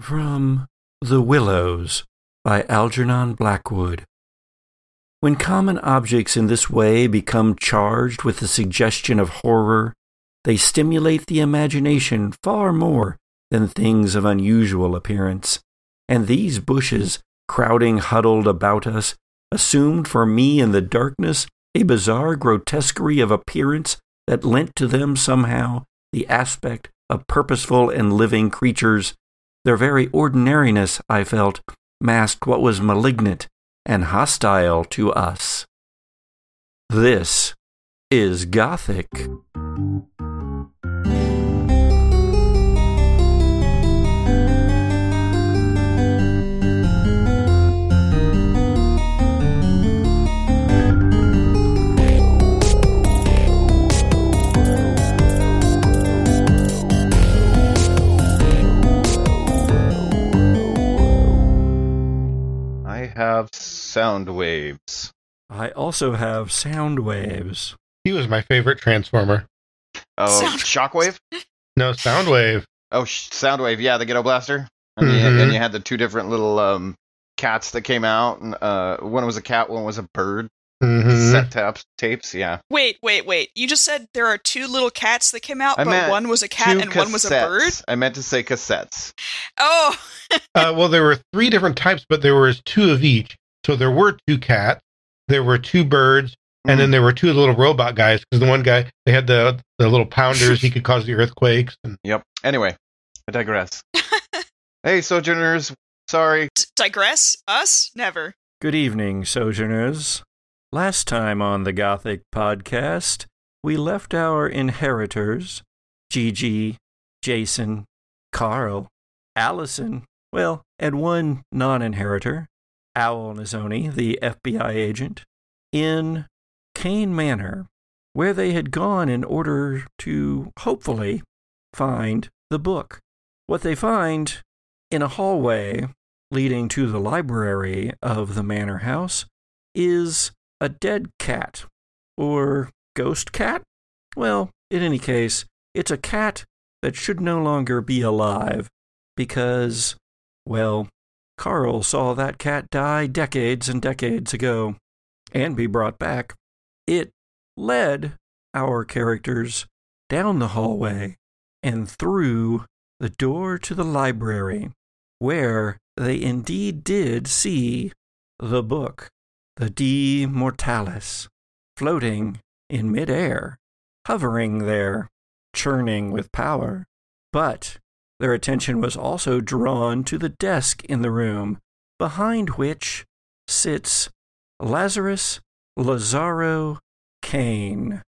From The Willows by Algernon Blackwood. When common objects in this way become charged with the suggestion of horror, they stimulate the imagination far more than things of unusual appearance. And these bushes, crowding huddled about us, assumed for me in the darkness a bizarre grotesquerie of appearance that lent to them somehow the aspect of purposeful and living creatures their very ordinariness, I felt, masked what was malignant and hostile to us. This is Gothic. Have sound waves. I also have sound waves. He was my favorite Transformer. Oh, Sound- Shockwave? No, Soundwave. Oh, sh- Soundwave. Yeah, the Ghetto Blaster. And, you, Mhm. and you had the two different little um, cats that came out. And, uh, one was a cat, one was a bird. Mhm. Set taps, tapes. Yeah. Wait, wait, wait. You just said there are two little cats that came out, I but one was a cat Two and one was a bird? I meant to say cassettes. Oh, Uh, well, there were three different types, but there was two of each. So there were two cats, there were two birds, and Mm. then there were two little robot guys. Because the one guy, they had the the little pounders, he could cause the earthquakes. And Yep. Anyway, I digress. hey, Sojourners. Sorry. d- digress? Us? Never. Good evening, Sojourners. Last time on the Gothic podcast, we left our inheritors, Gigi, Jason, Carl, Allison, well, and one non inheritor, Owl Nizoni, the FBI agent, in Caine Manor, where they had gone in order to hopefully find the book. What they find in a hallway leading to the library of the manor house is a dead cat or ghost cat. Well, in any case, it's a cat that should no longer be alive because, well, Carl saw that cat die decades and decades ago and be brought back. It led our characters down the hallway and through the door to the library, where they indeed did see the book, the De Mortalis, floating in midair, hovering there, churning with power. But their attention was also drawn to the desk in the room, behind which sits Lazarus Lazaro Caine,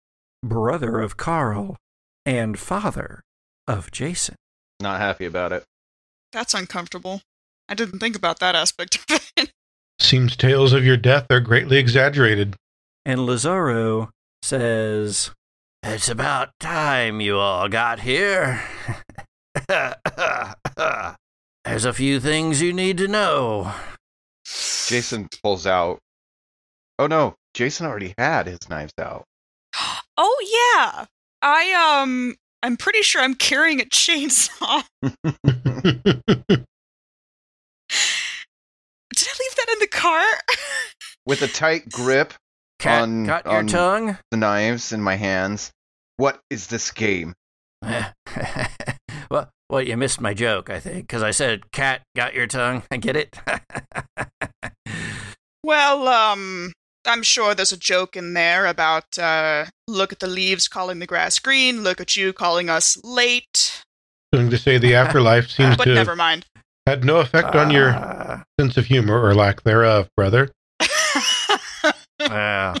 brother of Carl and father of Jason. Not happy about it. That's uncomfortable. I didn't think about that aspect of it. Seems tales of your death are greatly exaggerated. And Lazaro says, It's about time you all got here. There's a few things you need to know. Jason pulls out. Oh no, Jason already had his knives out. oh yeah. I um I'm pretty sure I'm carrying a chainsaw. Did I leave that in the car? With a tight grip Cat On- got your on- tongue? the knives in my hands. What is this game? well, well, you missed my joke, I think, because I said cat got your tongue. I get it. well, um I'm sure there's a joke in there about uh look at the leaves calling the grass green, look at you calling us late. Going to say the afterlife seems But to never mind. Had no effect on your Ah, sense of humor or lack thereof, brother. well,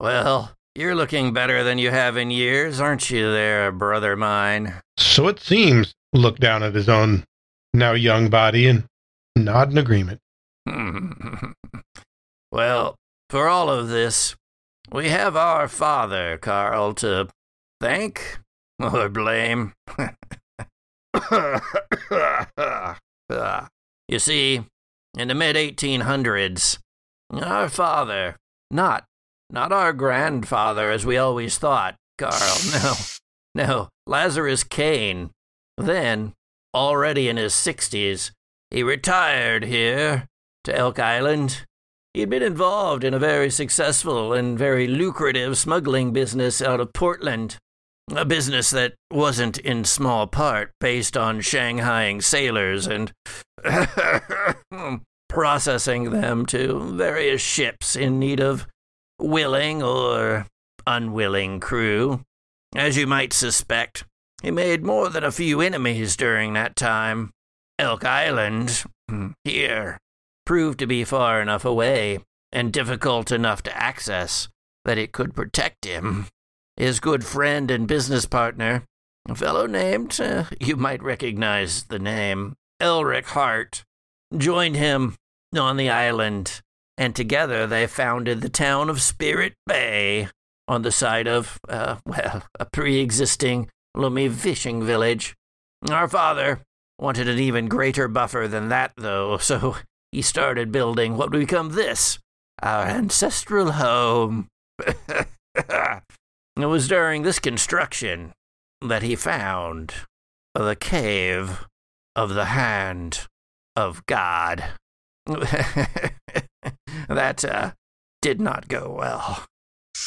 well, you're looking better than you have in years, aren't you, there, brother mine? So it seems. Look down at his own now young body and nod in agreement. well, for all of this, we have our father, Carl, to thank or blame. you see, in the mid 1800s, our father, not not our grandfather as we always thought, Carl, no, no, Lazarus Caine, then already in his 60s, he retired here to Elk Island. He'd been involved in a very successful and very lucrative smuggling business out of Portland. A business that wasn't in small part based on shanghaiing sailors and processing them to various ships in need of willing or unwilling crew. As you might suspect, he made more than a few enemies during that time. Elk Island, hmm, here, proved to be far enough away and difficult enough to access that it could protect him. His good friend and business partner, a fellow named, uh, you might recognize the name, Elric Hart, joined him on the island, and together they founded the town of Spirit Bay on the site of, uh, well, a pre existing Lummi fishing village. Our father wanted an even greater buffer than that, though, so he started building what would become this our ancestral home. it was during this construction that he found the cave of the hand of God. that uh, did not go well.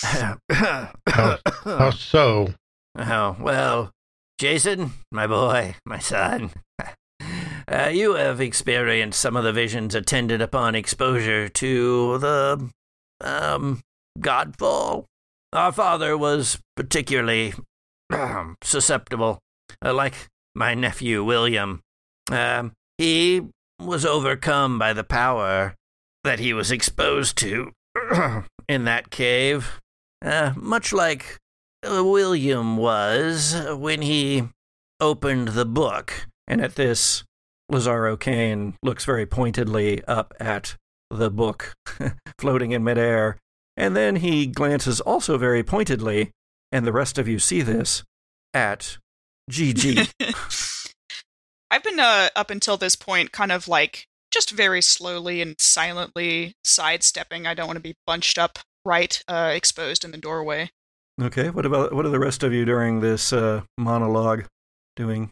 How, how so? Oh, well, Jason, my boy, my son, uh, you have experienced some of the visions attendant upon exposure to the, um, Godfall. Our father was particularly susceptible, uh, like my nephew William. Um, he was overcome by the power that he was exposed to in that cave, uh, much like uh, William was when he opened the book. And at this, Lazaro Caine looks very pointedly up at the book floating in midair. And then he glances also very pointedly, and the rest of you see this, at Gigi. I've been uh, up until this point kind of like just very slowly and silently sidestepping. I don't want to be bunched up right uh, exposed in the doorway. okay, what about what are the rest of you during this uh, monologue doing?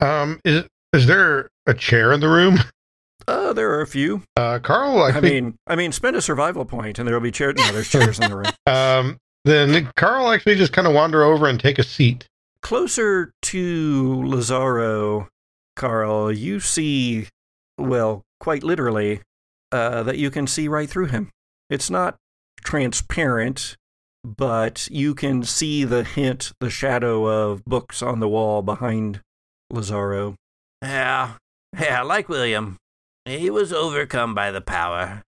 Um, is is there a chair in the room? Uh, there are a few. Uh, Carl, I, I think, mean, I mean, spend a survival point, and there will be chairs. No, there's chairs in the room. um, then Carl actually just kind of wander over and take a seat. Closer to Lazaro, Carl, you see, well, quite literally, uh, that you can see right through him. It's not transparent, but you can see the hint, the shadow of books on the wall behind Lazaro. Yeah, yeah, like William. He was overcome by the power.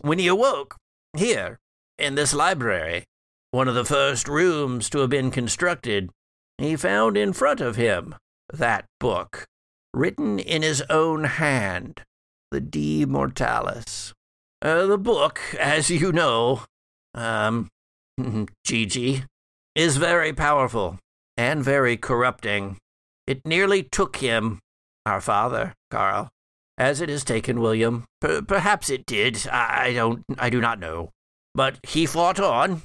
When he awoke, here, in this library, one of the first rooms to have been constructed, he found in front of him that book, written in his own hand, the De Mortalis. Uh, the book, as you know, um, Gigi, is very powerful and very corrupting. It nearly took him, our father, Carl, as it has taken William. Per- perhaps it did. I-, I don't. I do not know. But he fought on,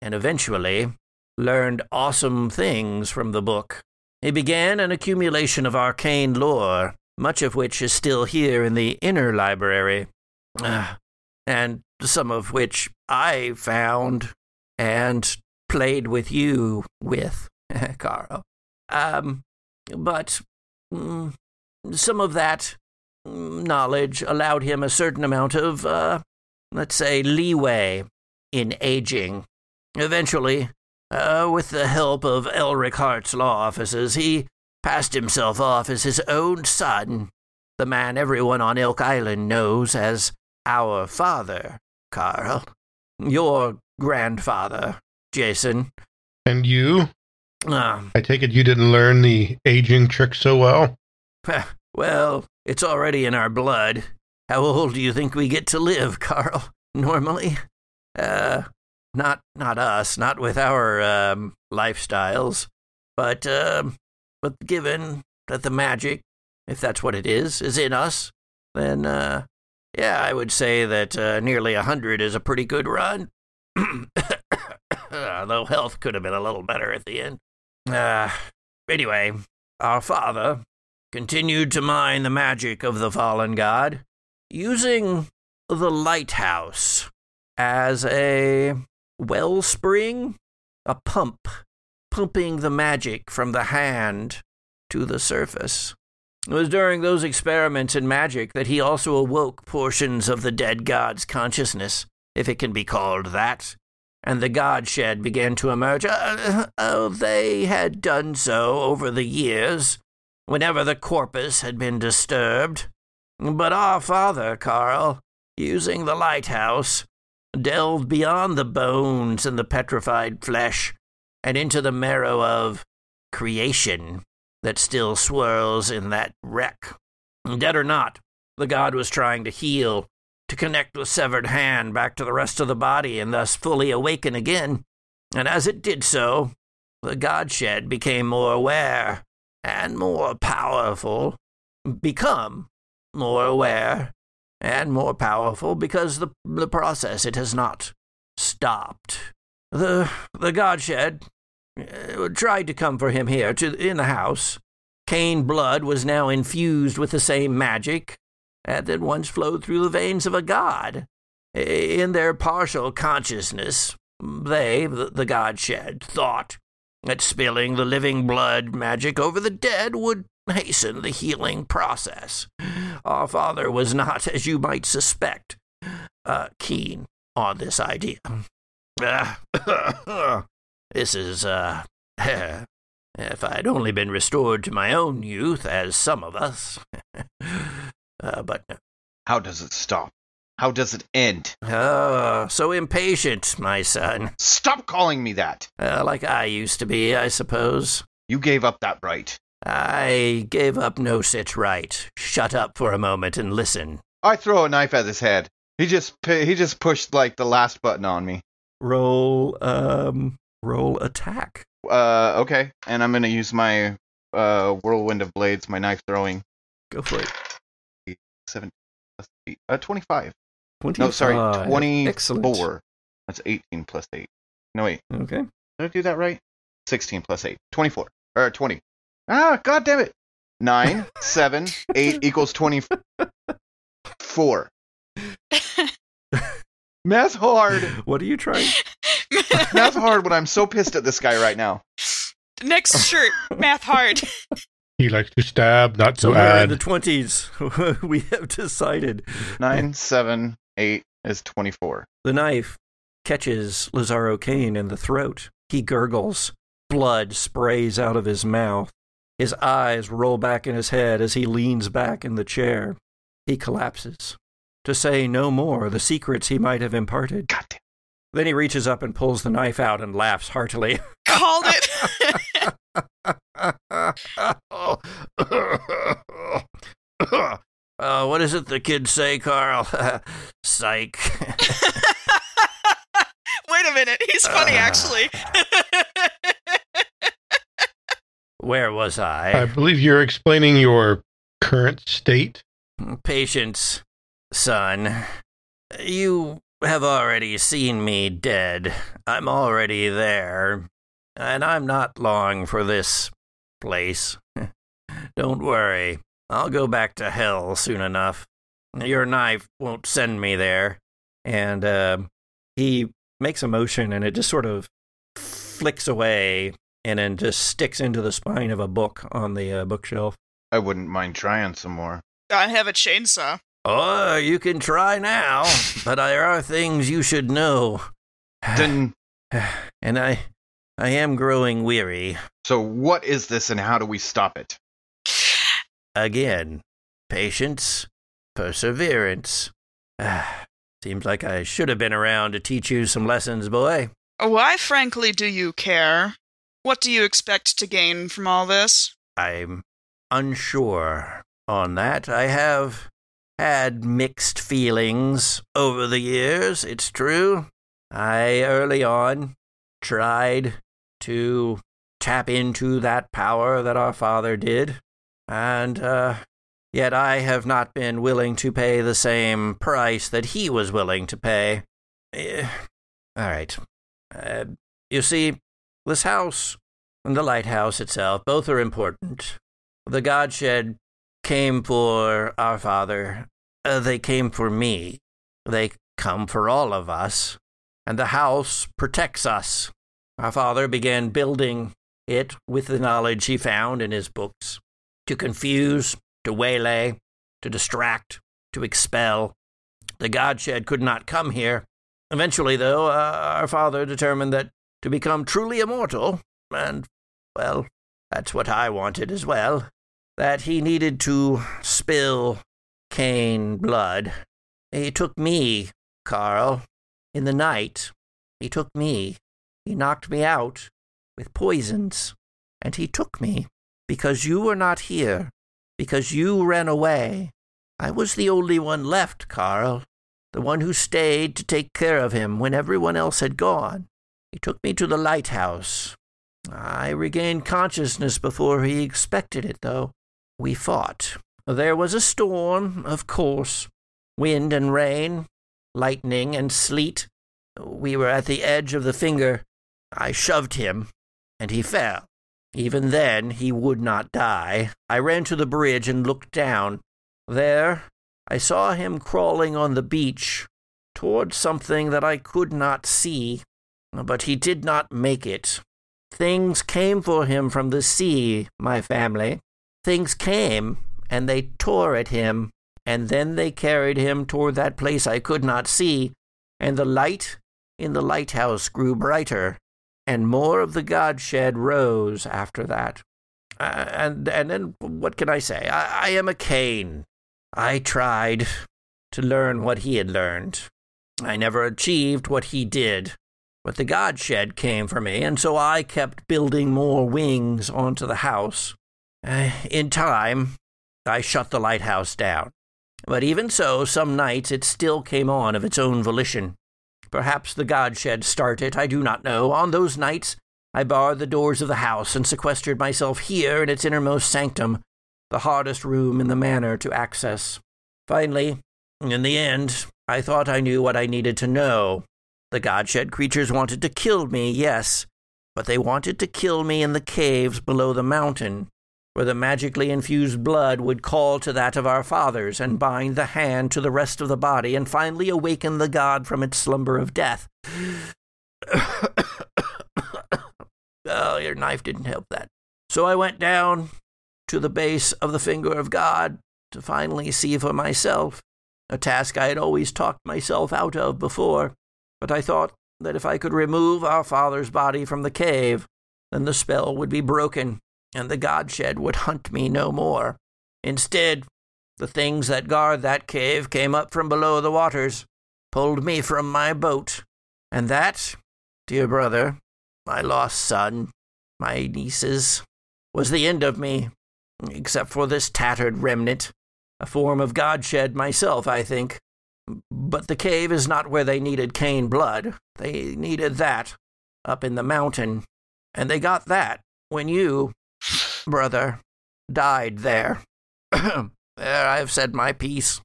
and eventually learned awesome things from the book. He began an accumulation of arcane lore, much of which is still here in the inner library, Ah, and some of which I found and played with you with, Carl. Um, but mm, some of that knowledge allowed him a certain amount of, uh, let's say, leeway in aging. Eventually, uh, with the help of Elric Hart's law offices, he passed himself off as his own son, the man everyone on Elk Island knows as our father, Carl. Your grandfather, Jason. And you? Um, I take it you didn't learn the aging trick so well. well, it's already in our blood. How old do you think we get to live, Carl? Normally? Uh, not not us, not with our um, lifestyles, but um, but given that the magic, if that's what it is, is in us, then uh, yeah, I would say that uh, nearly a hundred is a pretty good run. Though health could have been a little better at the end. Uh, anyway, our father, continued to mine the magic of the fallen god, using the lighthouse as a wellspring, a pump, pumping the magic from the hand to the surface. It was during those experiments in magic that he also awoke portions of the dead god's consciousness, if it can be called that, and the god shed began to emerge. Uh, uh, they had done so over the years, whenever the corpus had been disturbed. But our father, Carl, using the lighthouse, delved beyond the bones and the petrified flesh and into the marrow of creation that still swirls in that wreck. Dead or not, the god was trying to heal, to connect the severed hand back to the rest of the body and thus fully awaken again. And as it did so, the godshed became more aware and more powerful, become more aware and more powerful because the, the process it has not stopped. The the godshed uh, tried to come for him here to in the house. Caine blood was now infused with the same magic that once flowed through the veins of a god. In their partial consciousness, they, the, the godshed, thought that spilling the living blood magic over the dead would hasten the healing process. Our father was not, as you might suspect, uh, keen on this idea. This is, uh, if I'd only been restored to my own youth, as some of us. uh, but. How does it stop? How does it end? Oh, so impatient, my son. Stop calling me that! Uh, like I used to be, I suppose. You gave up that right. I gave up no such right. Shut up for a moment and listen. I throw a knife at his head. He just he just pushed like the last button on me. Roll, um, roll attack. Uh, okay, and I'm gonna use my uh whirlwind of blades, my knife throwing. Go for it. Seven plus eight. Uh, twenty-five. 25. No, sorry, twenty-four. Excellent. That's eighteen plus eight. No wait, Okay. did I do that right? Sixteen plus eight. Twenty-four or twenty. Ah, god damn it! Nine, seven, eight equals twenty-four. Math hard. What are you trying? Math hard when I'm so pissed at this guy right now. Next shirt, math hard. He likes to stab, not to Somewhere in the 20s, we have decided. Nine, seven, eight is twenty-four. The knife catches Lazaro Caine in the throat. He gurgles. Blood sprays out of his mouth. His eyes roll back in his head as he leans back in the chair. He collapses. To say no more the secrets he might have imparted. God damn. Then he reaches up and pulls the knife out and laughs heartily. Called it. uh, what is it the kids say, Carl? Psych. Wait a minute. He's funny, actually. Where was I I? believe you're explaining your current state. Patience, son. You have already seen me dead. I'm already there. And I'm not long for this place. Don't worry. I'll go back to hell soon enough. Your knife won't send me there. And uh, he makes a motion and it just sort of flicks away and then just sticks into the spine of a book on the uh, bookshelf. I wouldn't mind trying some more. I have a chainsaw. Oh, you can try now, but there are things you should know. Then, and I I am growing weary. so what is this and how do we stop it? Again, patience, perseverance. Ah, Seems like I should have been around to teach you some lessons, boy. Why, frankly, do you care? What do you expect to gain from all this? I'm unsure on that. I have had mixed feelings over the years, it's true. I early on tried to tap into that power that our father did, and uh, yet I have not been willing to pay the same price that he was willing to pay. Eh, all right. Uh, you see, this house and the lighthouse itself both are important. The Godshed came for our father. Uh, they came for me. They come for all of us. And the house protects us. Our father began building it with the knowledge he found in his books to confuse, to waylay, to distract, to expel. The Godshed could not come here. Eventually, though, uh, our father determined that to become truly immortal, and, well, that's what I wanted as well, that he needed to spill Caine blood. He took me, Carl, in the night. He took me. He knocked me out with poisons, and he took me because you were not here, because you ran away. I was the only one left, Carl, the one who stayed to take care of him when everyone else had gone. He took me to the lighthouse. I regained consciousness before he expected it, though. We fought. There was a storm, of course, wind and rain, lightning and sleet. We were at the edge of the finger. I shoved him, and he fell. Even then, he would not die. I ran to the bridge and looked down. There, I saw him crawling on the beach toward something that I could not see, but he did not make it. Things came for him from the sea, my family. Things came, and they tore at him, and then they carried him toward that place I could not see, and the light in the lighthouse grew brighter, and more of the Godshed rose after that. Uh, and and then what can I say? I, I am a Caine. I tried to learn what he had learned. I never achieved what he did, but the Godshed came for me, and so I kept building more wings onto the house. Uh, in time, I shut the lighthouse down. But even so, some nights it still came on of its own volition. Perhaps the Godshed started, I do not know. On those nights, I barred the doors of the house and sequestered myself here in its innermost sanctum, the hardest room in the manor to access. Finally, in the end, I thought I knew what I needed to know. The Godshed creatures wanted to kill me, yes, but they wanted to kill me in the caves below the mountain, where the magically infused blood would call to that of our fathers and bind the hand to the rest of the body and finally awaken the god from its slumber of death. oh, your knife didn't help that. So I went down to the base of the finger of God to finally see for myself, a task I had always talked myself out of before, but I thought that if I could remove our father's body from the cave, then the spell would be broken and the Godshed would hunt me no more. Instead, the things that guard that cave came up from below the waters, pulled me from my boat, and that, dear brother, my lost son, my nieces, was the end of me, except for this tattered remnant, a form of Godshed myself, I think. But the cave is not where they needed Caine blood. They needed that up in the mountain, and they got that when you, brother, died there. there, I have said my piece.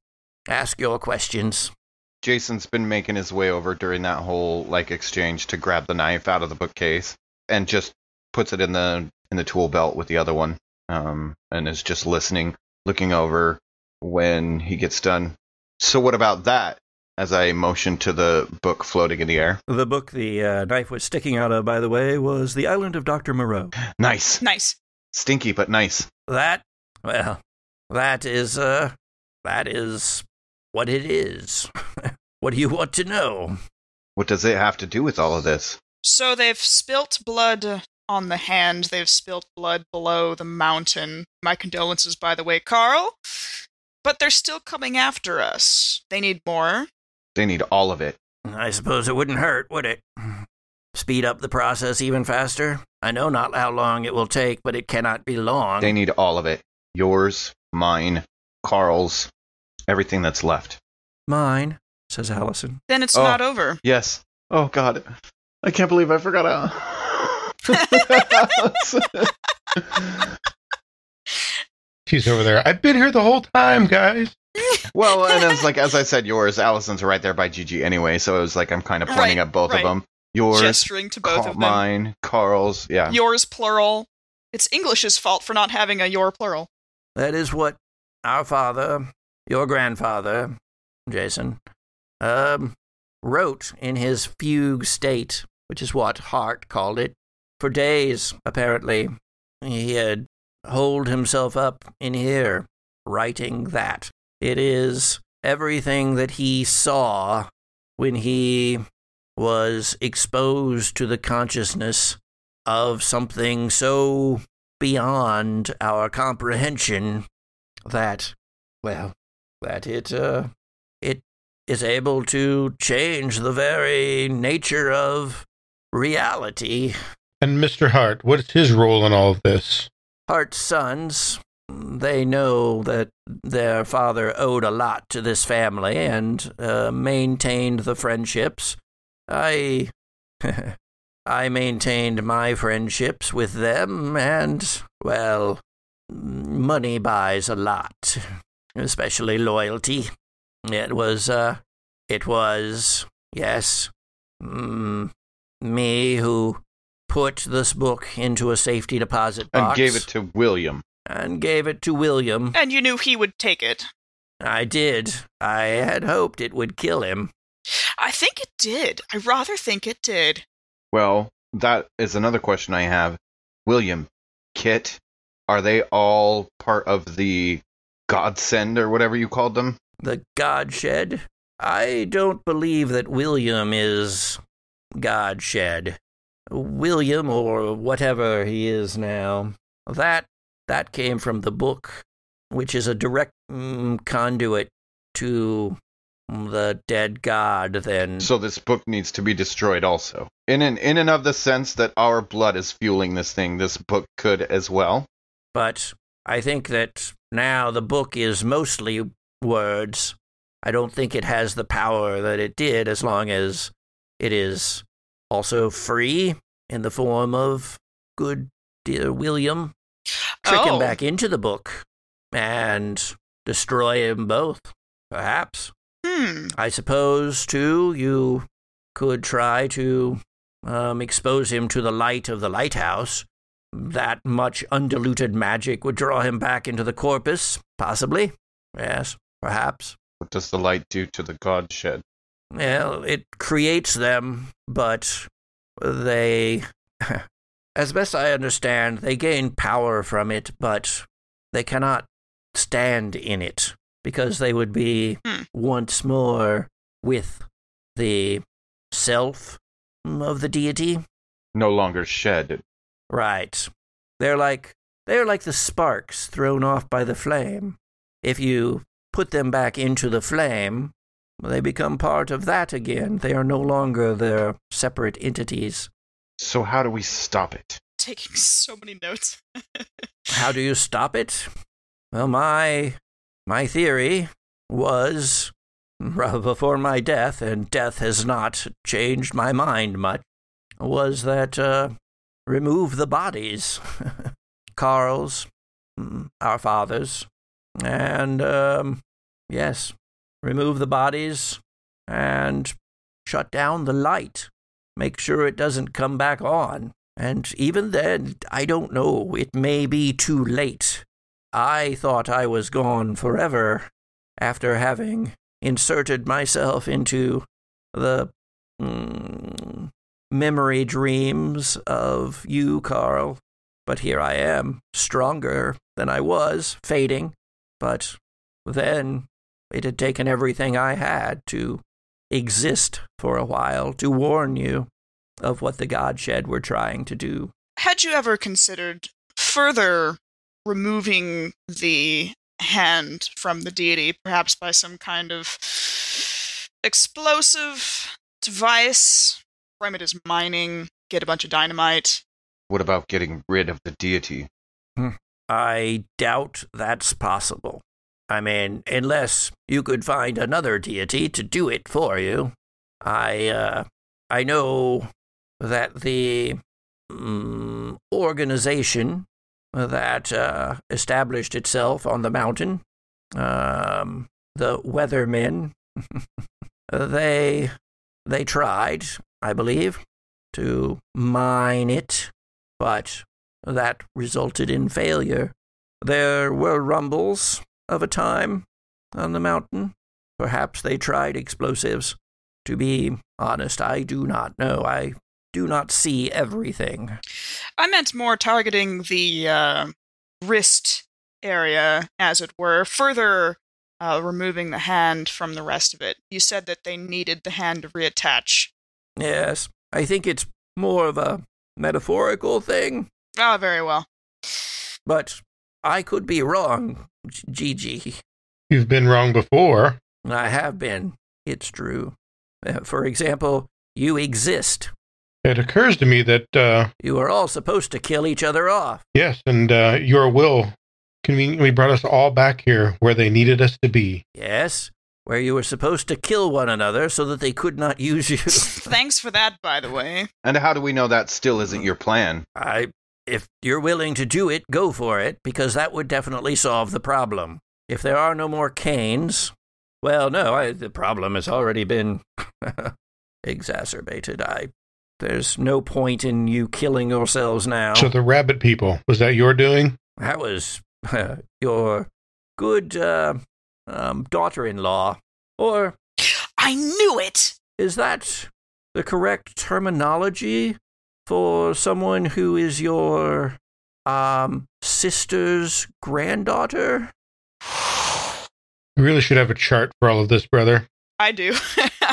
Ask your questions. Jason's been making his way over during that whole like exchange to grab the knife out of the bookcase and just puts it in the in the tool belt with the other one. Um, and is just listening, looking over when he gets done. So what about that? As I motion to the book floating in the air. The book the uh, knife was sticking out of, by the way, was The Island of Dr. Moreau. Nice. Nice. Stinky but nice. That, well, that is, uh, that is what it is. what do you want to know? What does it have to do with all of this? So they've spilt blood on the hand. They've spilt blood below the mountain. My condolences, by the way, Carl. But they're still coming after us. They need more. They need all of it. I suppose it wouldn't hurt, would it? Speed up the process even faster? I know not how long it will take, but it cannot be long. They need all of it. Yours, mine, Carl's, everything that's left. Mine, says Allison. Then it's Oh. not over. Yes. Oh God. I can't believe I forgot how. She's over there. I've been here the whole time, guys. well, and it's like as I said, yours, Allison's right there by Gigi anyway, so it was like I'm kind of pointing Right, at both right. of them. Yours, Gesturing to both Ca- of them. mine, Carl's. Yeah. Yours, plural, It's English's fault for not having a your plural. That is what our father, your grandfather, Jason, um, wrote in his fugue state, which is what Hart called it. For days, apparently, he had holed himself up in here, writing that. It is everything that he saw when he was exposed to the consciousness of something so beyond our comprehension that, well, that it, uh, it is able to change the very nature of reality. And Mr. Hart, what's his role in all of this? Hart's sons, they know that their father owed a lot to this family and uh, maintained the friendships. I. I maintained my friendships with them, and, well, money buys a lot, especially loyalty. It was, uh, it was, yes, mm, me who put this book into a safety deposit box And gave it to William. and gave it to William. And you knew he would take it. I did. I had hoped it would kill him. I think it did. I rather think it did. Well, that is another question I have. William, Kit, are they all part of the godsend or whatever you called them? The Godshed? I don't believe that William is Godshed. William, or whatever he is now, that that came from the book, which is a direct mm, conduit to the dead god. Then So this book needs to be destroyed also. In an in and of the sense that our blood is fueling this thing, this book could as well. but I think that now the book is mostly words. I don't think it has the power that it did as long as it is also free in the form of good dear William. Trick him Oh. back into the book and destroy him both, perhaps. Hmm. I suppose, too, you could try to um, expose him to the light of the lighthouse. That much undiluted magic would draw him back into the corpus, possibly. Yes, perhaps. What does the light do to the god shed? Well, it creates them, but they, as best I understand, they gain power from it, but they cannot stand in it because they would be Hmm. once more with the self of the deity. No longer shed. Right. They're like they're like the sparks thrown off by the flame. If you put them back into the flame, they become part of that again. They are no longer their separate entities. So how do we stop it? Taking so many notes. How do you stop it? Well, my my theory was before my death, and death has not changed my mind much, was that uh, remove the bodies, Carl's, mm, our father's, and um, yes, remove the bodies and shut down the light. Make sure it doesn't come back on. And even then, I don't know. It may be too late. I thought I was gone forever after having inserted myself into the mm, memory dreams of you, Carl. But here I am, stronger than I was, fading. But then it had taken everything I had to exist for a while to warn you of what the Godshed were trying to do. Had you ever considered further removing the hand from the deity, perhaps by some kind of explosive device? Frame it as mining, get a bunch of dynamite. What about getting rid of the deity? I doubt that's possible. I mean, unless you could find another deity to do it for you. I, uh, I know that the mm, organization that uh, established itself on the mountain, um, the Weathermen, they they tried, I believe, to mine it, but that resulted in failure. There were rumbles of a time on the mountain. Perhaps they tried explosives. To be honest, I do not know. I do not see everything. I meant more targeting the uh, wrist area, as it were, further uh, removing the hand from the rest of it. You said that they needed the hand to reattach. Yes, I think it's more of a metaphorical thing, Ah, very well. but I could be wrong, Gigi. You've been wrong before. I have been. It's true. Uh, For example, you exist. It occurs to me that, uh, You are all supposed to kill each other off. yes, and uh, your will conveniently brought us all back here where they needed us to be. Yes, where you were supposed to kill one another so that they could not use you. Thanks for that, by the way. And how do we know that still isn't your plan? I, if you're willing to do it, go for it, because that would definitely solve the problem. If there are no more Caines, well, no, I, the problem has already been exacerbated. I, there's no point in you killing yourselves now. So the rabbit people, was that your doing? that was your good uh, um, daughter-in-law, or I knew it! is that the correct terminology for someone who is your um sister's granddaughter? You really should have a chart for all of this, brother. I do.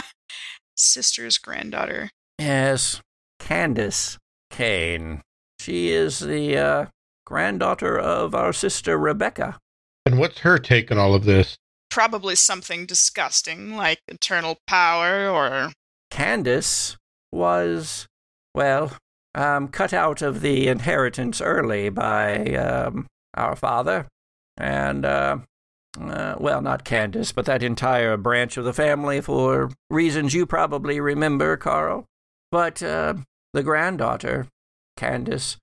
Sister's granddaughter. Yes, Candace Caine. She is the uh, granddaughter of our sister Rebecca. And what's her take on all of this? Probably something disgusting, like eternal power or. Candace was, well, um, cut out of the inheritance early by um, our father. And, uh, uh, well, not Candace, but that entire branch of the family for reasons you probably remember, Carl. But uh, the granddaughter, Candace,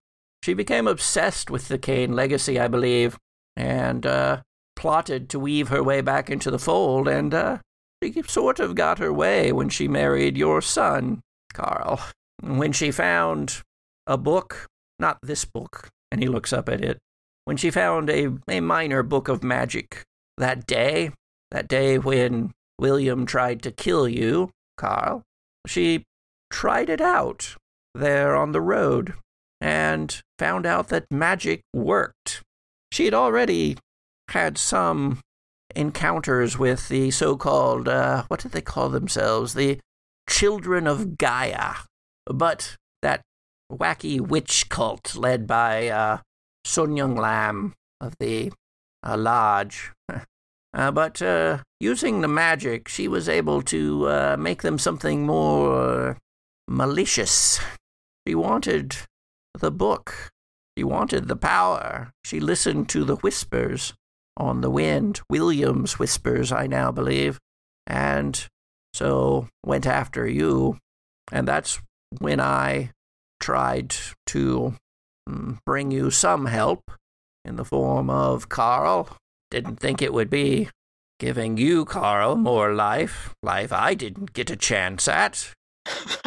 she became obsessed with the Caine legacy, I believe, and uh, plotted to weave her way back into the fold, and uh, she sort of got her way when she married your son, Carl. When she found a book, not this book, and he looks up at it, when she found a, a minor book of magic that day, that day when William tried to kill you, Carl, she tried it out there on the road and found out that magic worked. She had already had some encounters with the so called, uh, what did they call themselves? The Children of Gaia. But that wacky witch cult led by uh, Sun Young Lam of the uh, Lodge. Uh, but uh, using the magic, she was able to uh, make them something more malicious. She wanted the book. She wanted the power. She listened to the whispers on the wind, William's whispers, I now believe, and so went after you. And that's when I tried to mm, bring you some help in the form of Carl. Didn't think it would be giving you, Carl, more life. Life I didn't get a chance at.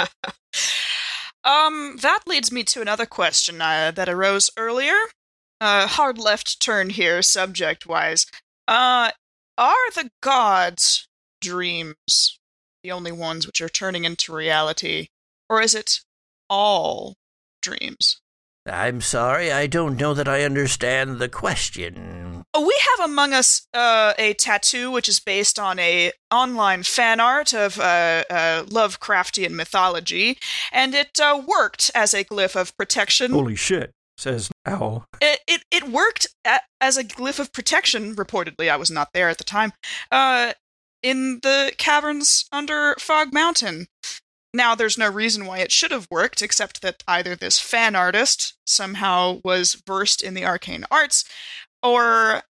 um, that leads me to another question uh, that arose earlier. Uh, hard left turn here, subject wise. Uh, are the gods' dreams the only ones which are turning into reality, or is it all dreams? I'm sorry, I don't know that I understand the question. Oh, we have among us uh, a tattoo which is based on a online fan art of uh, uh, Lovecraftian mythology, and it uh, worked as a glyph of protection. Holy shit, says Owl. It it, it worked a as a glyph of protection. Reportedly, I was not there at the time. Uh, in the caverns under Fog Mountain. Now, there's no reason why it should have worked, except that either this fan artist somehow was versed in the arcane arts, or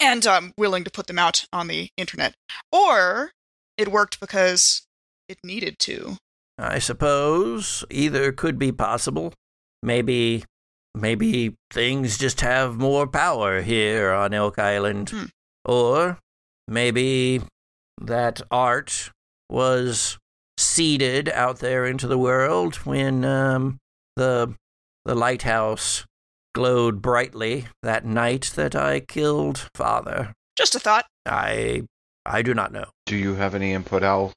and um, willing to put them out on the internet, or it worked because it needed to. I suppose either could be possible. Maybe, maybe things just have more power here on Elk Island. Hmm. Or maybe that art was seeded out there into the world when um, the the lighthouse glowed brightly that night that I killed father. Just a thought. I I do not know. Do you have any input, Owl?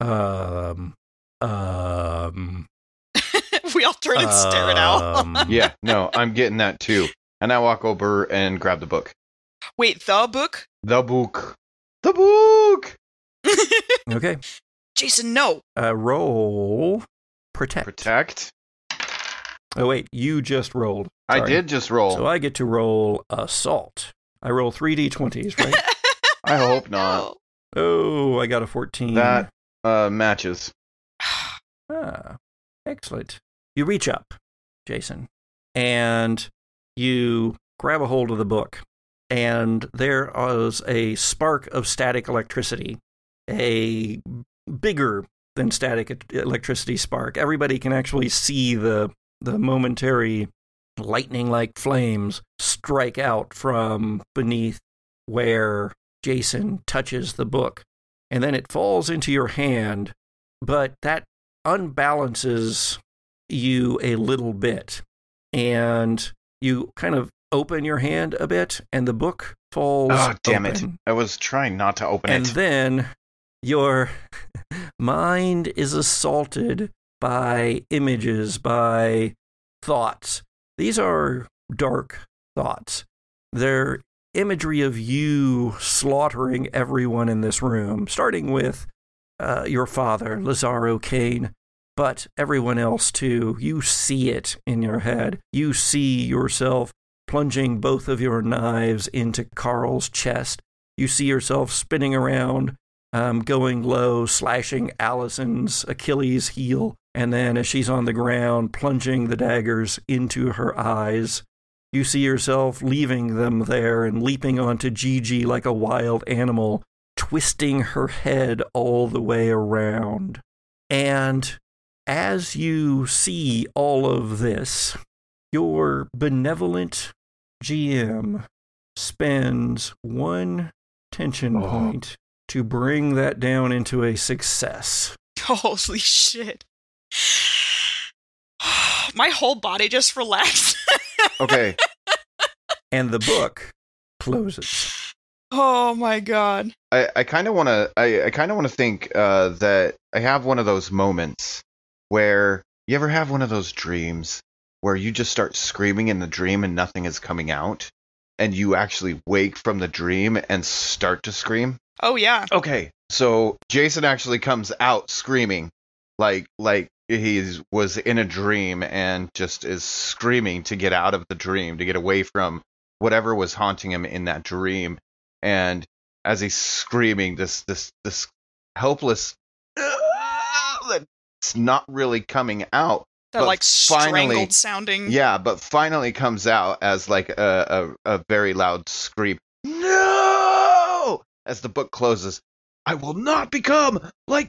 Um um we all turn and stare at Al. um, Yeah, no, I'm getting that too. And I walk over and grab the book. Wait, the book? The book. The book. Okay. Jason, no. Uh, roll protect. Protect. Oh wait, you just rolled. I did just roll. So I get to roll assault. I roll three d20s, right? I hope not. oh, I got a 14. That uh, matches. Ah, excellent. You reach up, Jason, and you grab a hold of the book, and there is a spark of static electricity, a bigger than static electricity spark. Everybody can actually see the the momentary lightning like flames strike out from beneath where Jason touches the book. And then it falls into your hand, but that unbalances you a little bit. And you kind of open your hand a bit, and the book falls. Oh, damn it. I was trying not to open And it. And then your mind is assaulted by images, by thoughts. These are dark thoughts. They're imagery of you slaughtering everyone in this room, starting with uh, your father, Lazaro Caine, but everyone else too. You see it in your head. You see yourself plunging both of your knives into Carl's chest. You see yourself spinning around, um, going low, slashing Allison's Achilles heel, and then as she's on the ground, plunging the daggers into her eyes. You see yourself leaving them there and leaping onto Gigi like a wild animal, twisting her head all the way around. And as you see all of this, your benevolent GM spends one tension Oh. point to bring that down into a success. Holy shit. My whole body just relaxed. Okay. And the book closes. oh my god. I, I kind of want to I, I kind of want to think uh, that I have one of those moments where you ever have one of those dreams where you just start screaming in the dream and nothing is coming out and you actually wake from the dream and start to scream Oh yeah. okay so Jason actually comes out screaming like like he was in a dream and just is screaming to get out of the dream to get away from whatever was haunting him in that dream and as he's screaming this this this helpless that's not really coming out That But like strangled sounding. yeah but finally comes out as like a, a, a very loud scream as the book closes i will not become like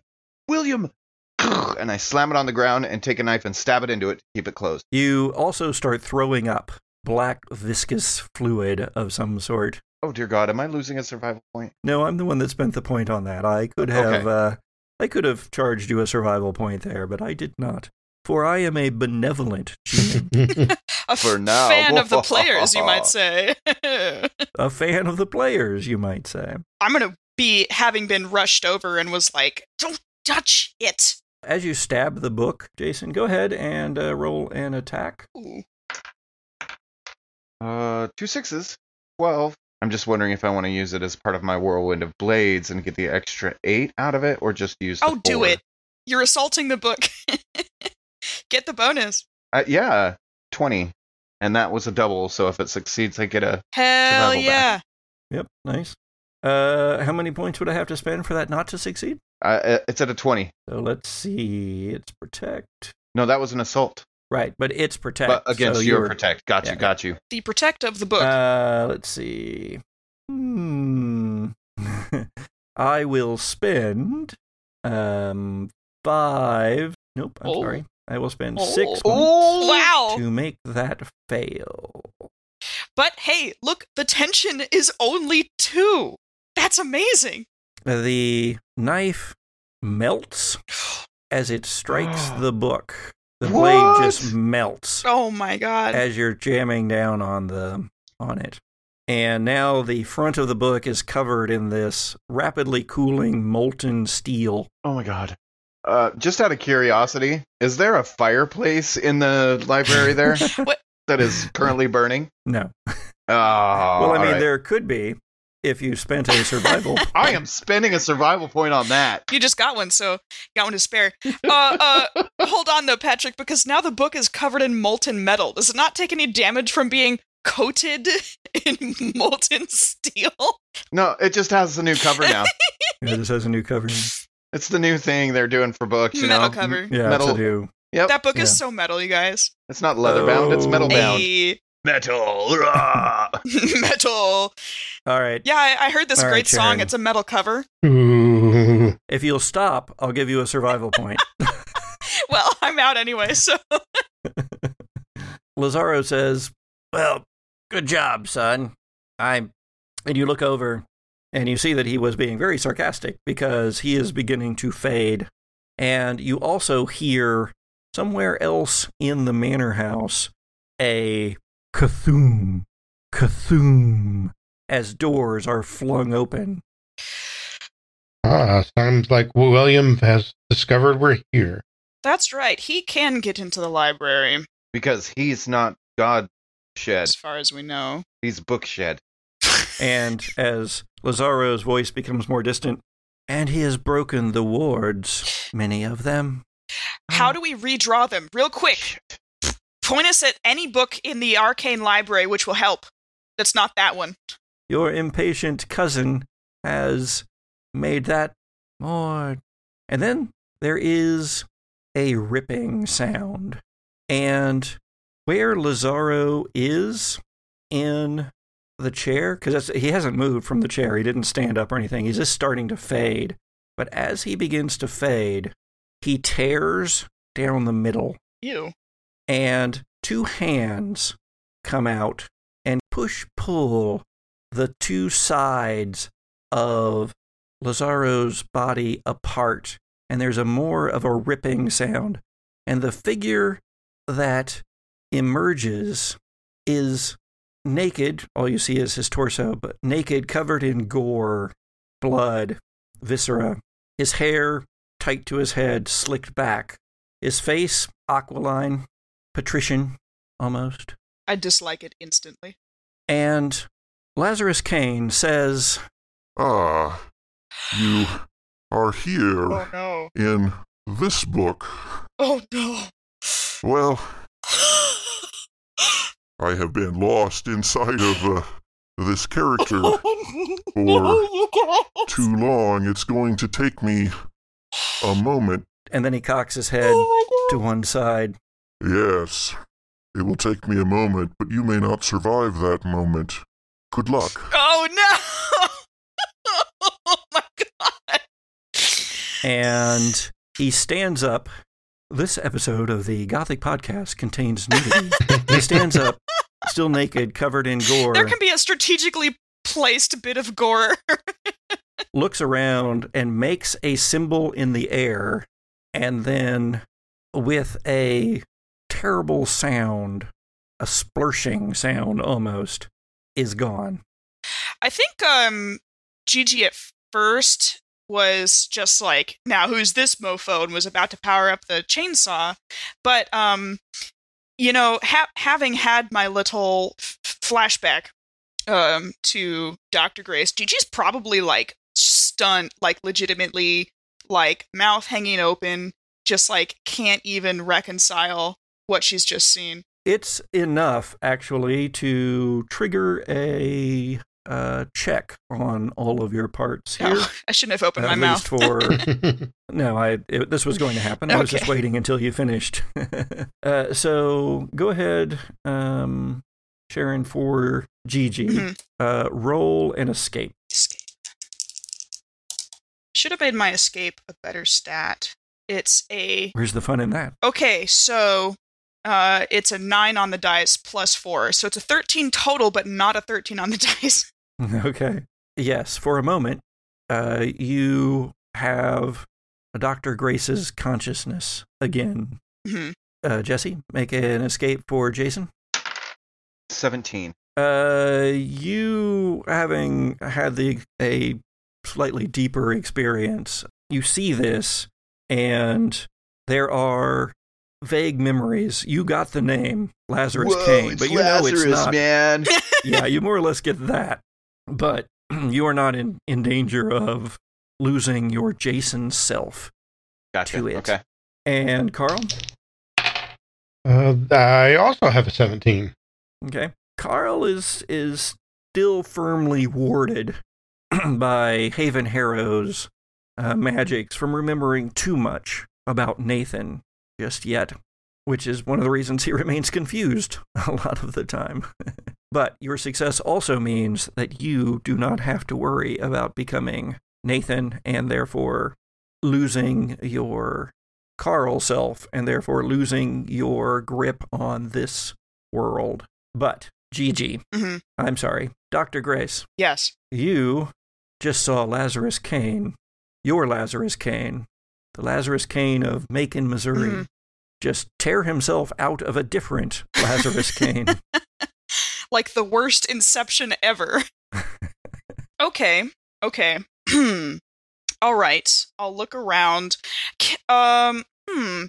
william and i slam it on the ground and take a knife and stab it into it to keep it closed You also start throwing up black viscous fluid of some sort. oh dear god am i losing a survival point No, I'm the one that spent the point on that. I could have Okay. uh, I could have charged you a survival point there, but I did not. For I am a benevolent GM, A f- For now. fan of the players, you might say. a fan of the players, you might say. I'm gonna be having been rushed over and was like, "Don't touch it." As you stab the book, Jason, go ahead and uh, roll an attack. Ooh. uh two sixes 12 i'm just wondering if i want to use it as part of my whirlwind of blades and get the extra eight out of it or just use the Oh, do it. You're assaulting the book. Get the bonus. Uh, yeah, 20. And that was a double, so if it succeeds, I get a. Hell Survival yeah. Yep, nice. Uh, how many points would I have to spend for that not to succeed? Uh, it's at a 20. So let's see. It's protect. No, that was an assault. Right, but it's protect. but against so your you're- protect. Got you, got you. The protect of the book. Uh, let's see. Hmm. I will spend um five. Nope. I'm Oh. sorry. I will spend Oh. six points Oh! wow. to make that fail. But hey, look, the tension is only two. That's amazing. The knife melts as it strikes the book, The blade just melts Oh my god. as you're jamming down on the on it. And now the front of the book is covered in this rapidly cooling molten steel. Oh my god. Uh, just out of curiosity, is there a fireplace in the library there What? that is currently burning? No. Oh, well, I mean, alright. there could be if you spent a survival. I am spending a survival point on that. You just got one, so got one to spare. Uh, uh, hold on though, Patrick, because now the book is covered in molten metal. Does it not take any damage from being coated in molten steel? No, it just has a new cover now. yeah, this has a new cover. It's the new thing they're doing for books, you Metal know. cover. Yeah, Metal- it's a new. Yep. That book is so metal, you guys. It's not leather bound, it's metal bound. Hey, Metal. metal. All right. Yeah, I, I heard this All right, great song. It's a metal cover. If you'll stop, I'll give you a survival point. Well, I'm out anyway, so Lazaro says, Well, good job, son. I. And you look over and you see that he was being very sarcastic because he is beginning to fade. And you also hear somewhere else in the manor house a kathoom, kathoom, as doors are flung open. Ah, sounds like William has discovered we're here. that's right. He can get into the library, because he's not God shed. as far as we know. He's book shed. And as Lazaro's voice becomes more distant, and he has broken the wards, many of them. How do we redraw them? Real quick. Point us at any book in the arcane library which will help. That's not that one. Your impatient cousin has made that more. And then there is a ripping sound. And where Lazaro is in the chair, because he hasn't moved from the chair, he didn't stand up or anything, he's just starting to fade. But as he begins to fade, he tears down the middle You. and two hands come out and push pull the two sides of Lazaro's body apart. And there's a more of a ripping sound. And the figure that emerges is naked. All you see is his torso, but naked, covered in gore, blood, viscera. His hair tight to his head, slicked back. His face aquiline, patrician almost. I dislike it instantly. And Lazarus Caine says, Ah, you are here Oh no. in this book. Oh no. Well, I have been lost inside of uh, this character you guys. too long. It's going to take me a moment. and then he cocks his head Oh to one side. Yes, it will take me a moment, but you may not survive that moment. Good luck. Oh no! oh my god! And he stands up. This episode of the Gothic podcast contains nudity. he stands up, still naked, covered in gore, There can be a strategically placed bit of gore. looks around and makes a symbol in the air, and then with a terrible sound, a splurshing sound almost, is gone. I think um Gigi at first was just like, now who's this mofo and was about to power up the chainsaw. But um you know, ha- having had my little f- flashback um to Dr. Grace, Gigi's probably like stunned, like legitimately like mouth hanging open, just like can't even reconcile what she's just seen. It's enough, actually, to trigger a uh, check on all of your parts here. Oh, I shouldn't have opened my mouth. for no, I it, this was going to happen. I was just waiting until you finished. uh, so go ahead, um, Sharon, for Gigi. Mhm. Uh, roll and escape. Escape. Should have made my escape a better stat. It's a Where's the fun in that? okay, so uh, it's a nine on the dice plus four, so it's a thirteen total, but not a thirteen on the dice. okay. Yes, for a moment, uh, you have Dr. Grace's consciousness again. Mhm. Uh, Jesse, make an escape for Jason. 17. Uh, you having had the a slightly deeper experience, you see this, and there are vague memories. You got the name Lazarus Caine, but you know it's not. man. yeah, you more or less get that, but you are not in in danger of losing your Jason self. Gotcha. To it. Okay. And Carl, Uh, I also have a 17. okay, Carl is is still firmly warded by Haven Harrow's uh, magics from remembering too much about Nathan just yet, which is one of the reasons he remains confused a lot of the time. but your success also means that you do not have to worry about becoming Nathan and therefore losing your Carl self and therefore losing your grip on this world. But, Gigi, Mhm. I'm sorry, Dr. Grace, Yes. you just saw Lazarus Caine, your Lazarus Caine, the Lazarus Caine of Macon, Missouri, Mhm. just tear himself out of a different Lazarus Caine. like the worst inception ever. okay, okay. All right, I'll look around. Um, hmm.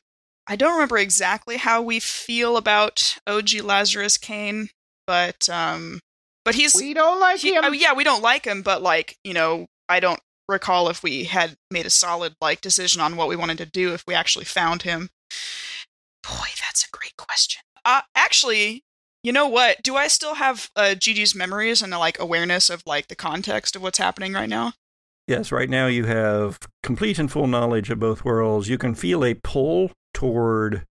I don't remember exactly how we feel about OG Lazarus Caine, but um, but he's We don't like he- him. oh, yeah, we don't like him, but like you know, I don't recall if we had made a solid like decision on what we wanted to do if we actually found him. Boy, that's a great question. Uh, actually, you know what? Do I still have uh, Gigi's memories and like awareness of like the context of what's happening right now? yes, right now you have complete and full knowledge of both worlds. You can feel a pull toward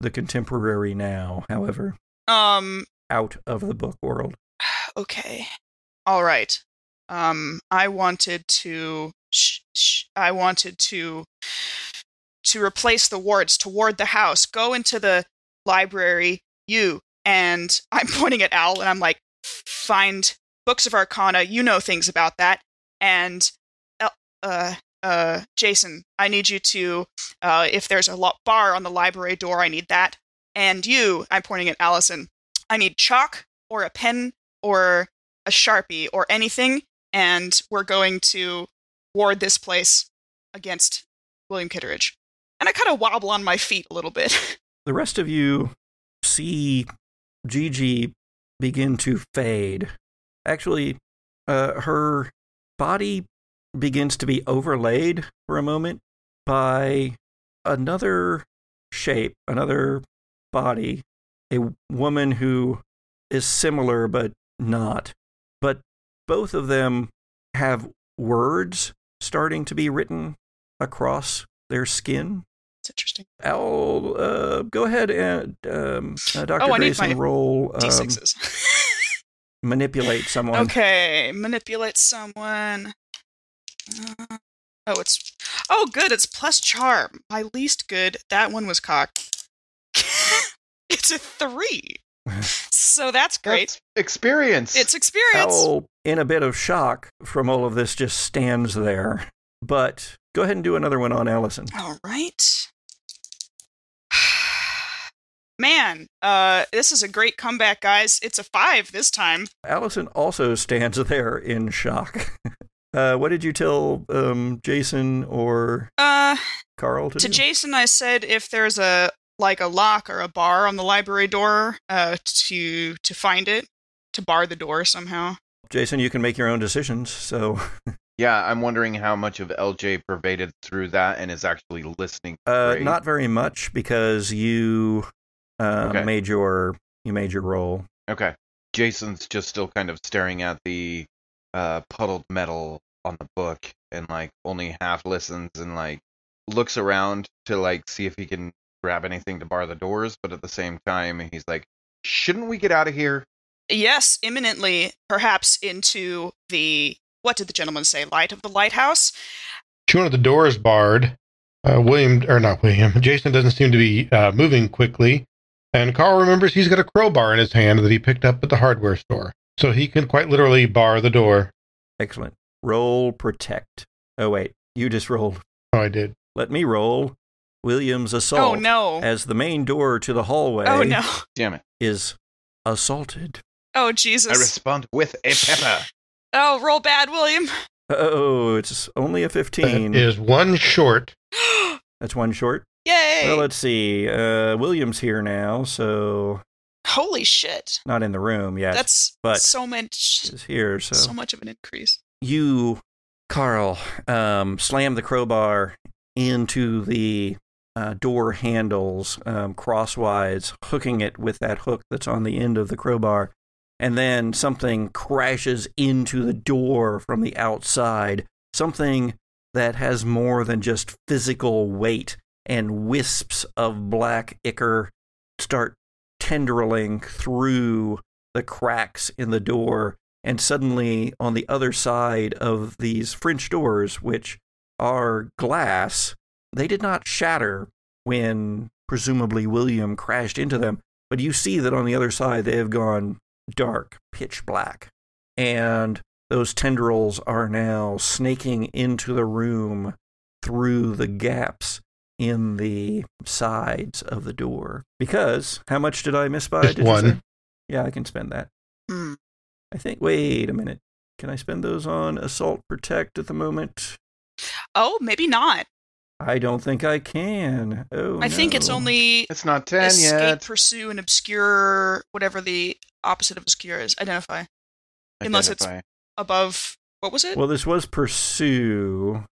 the contemporary now, however, Um. out of the book world. Okay. All right. Um. I wanted to. Sh- sh- I wanted to. To replace the wards toward the house. Go into the library. You and I'm pointing at Al and I'm like, find books of Arcana. You know things about that. And uh uh Jason, I need you to uh if there's a lo- bar on the library door, I need that. And you, I'm pointing at Allison. I need chalk or a pen or a sharpie or anything, and we're going to ward this place against William Kitteridge. And I kind of wobble on my feet a little bit. The rest of you see Gigi begin to fade. Actually, uh, her body begins to be overlaid for a moment by another shape, another body, a woman who is similar but not. But both of them have words starting to be written across their skin. It's interesting. Al, uh, go ahead and um, uh, Dr. Oh, Grayson roll um, D6s. manipulate someone. okay, manipulate someone. Uh, oh, it's. Oh, good. It's plus charm. My least good. That one was cocked. it's a three. So that's great. That's experience. It's experience. Al, in a bit of shock from all of this, just stands there. But go ahead and do another one on Allison. All right. Man, uh, this is a great comeback, guys. It's a five this time. Allison also stands there in shock. Uh, what did you tell um, Jason or Uh, Carl to, to do? Jason, I said if there's a like a lock or a bar on the library door, uh, to to find it, to bar the door somehow. Jason, you can make your own decisions. So yeah, I'm wondering how much of LJ pervaded through that and is actually listening. uh, not very much because you uh, Okay. made your you made your roll. Okay. Jason's just still kind of staring at the uh, puddled metal on the book and like only half listens and like looks around to like see if he can grab anything to bar the doors, but at the same time he's like, "Shouldn't we get out of here?" Yes, imminently, perhaps into the what did the gentleman say? Light of the lighthouse. Two of the doors barred. Uh, William, or not William, Jason doesn't seem to be uh, moving quickly. And Carl remembers he's got a crowbar in his hand that he picked up at the hardware store. So he can quite literally bar the door. Excellent. Roll protect. Oh wait, you just rolled. Oh, I did. Let me roll. William's assault Oh no. as the main door to the hallway Oh no. Damn it. is assaulted. Oh Jesus. I respond with a pepper. oh, roll bad, William. Oh, it's only a 15. That is one short. That's one short. Yay. Well, let's see. Uh, William's here now, so Holy shit. not in the room yet. That's but- so much is here. So, so much of an increase. you, Carl, um, slam the crowbar into the uh, door handles um, crosswise, hooking it with that hook that's on the end of the crowbar. And then something crashes into the door from the outside. Something that has more than just physical weight, and wisps of black ichor start tendriling through the cracks in the door. And suddenly, on the other side of these French doors, which are glass, they did not shatter when presumably William crashed into them. But you see that on the other side, they have gone dark, pitch black. And those tendrils are now snaking into the room through the gaps in the sides of the door. Because, how much did I miss by? Just did one. Yeah, I can spend that. Hmm. I think, wait a minute. Can I spend those on Assault Protect at the moment? Oh, maybe not. I don't think I can. Oh, I think it's only It's not 10 escape, yet. pursue, and obscure, whatever the opposite of obscure is. Identify. unless it's- Identify. Above, what was it? Well, this was Pursue.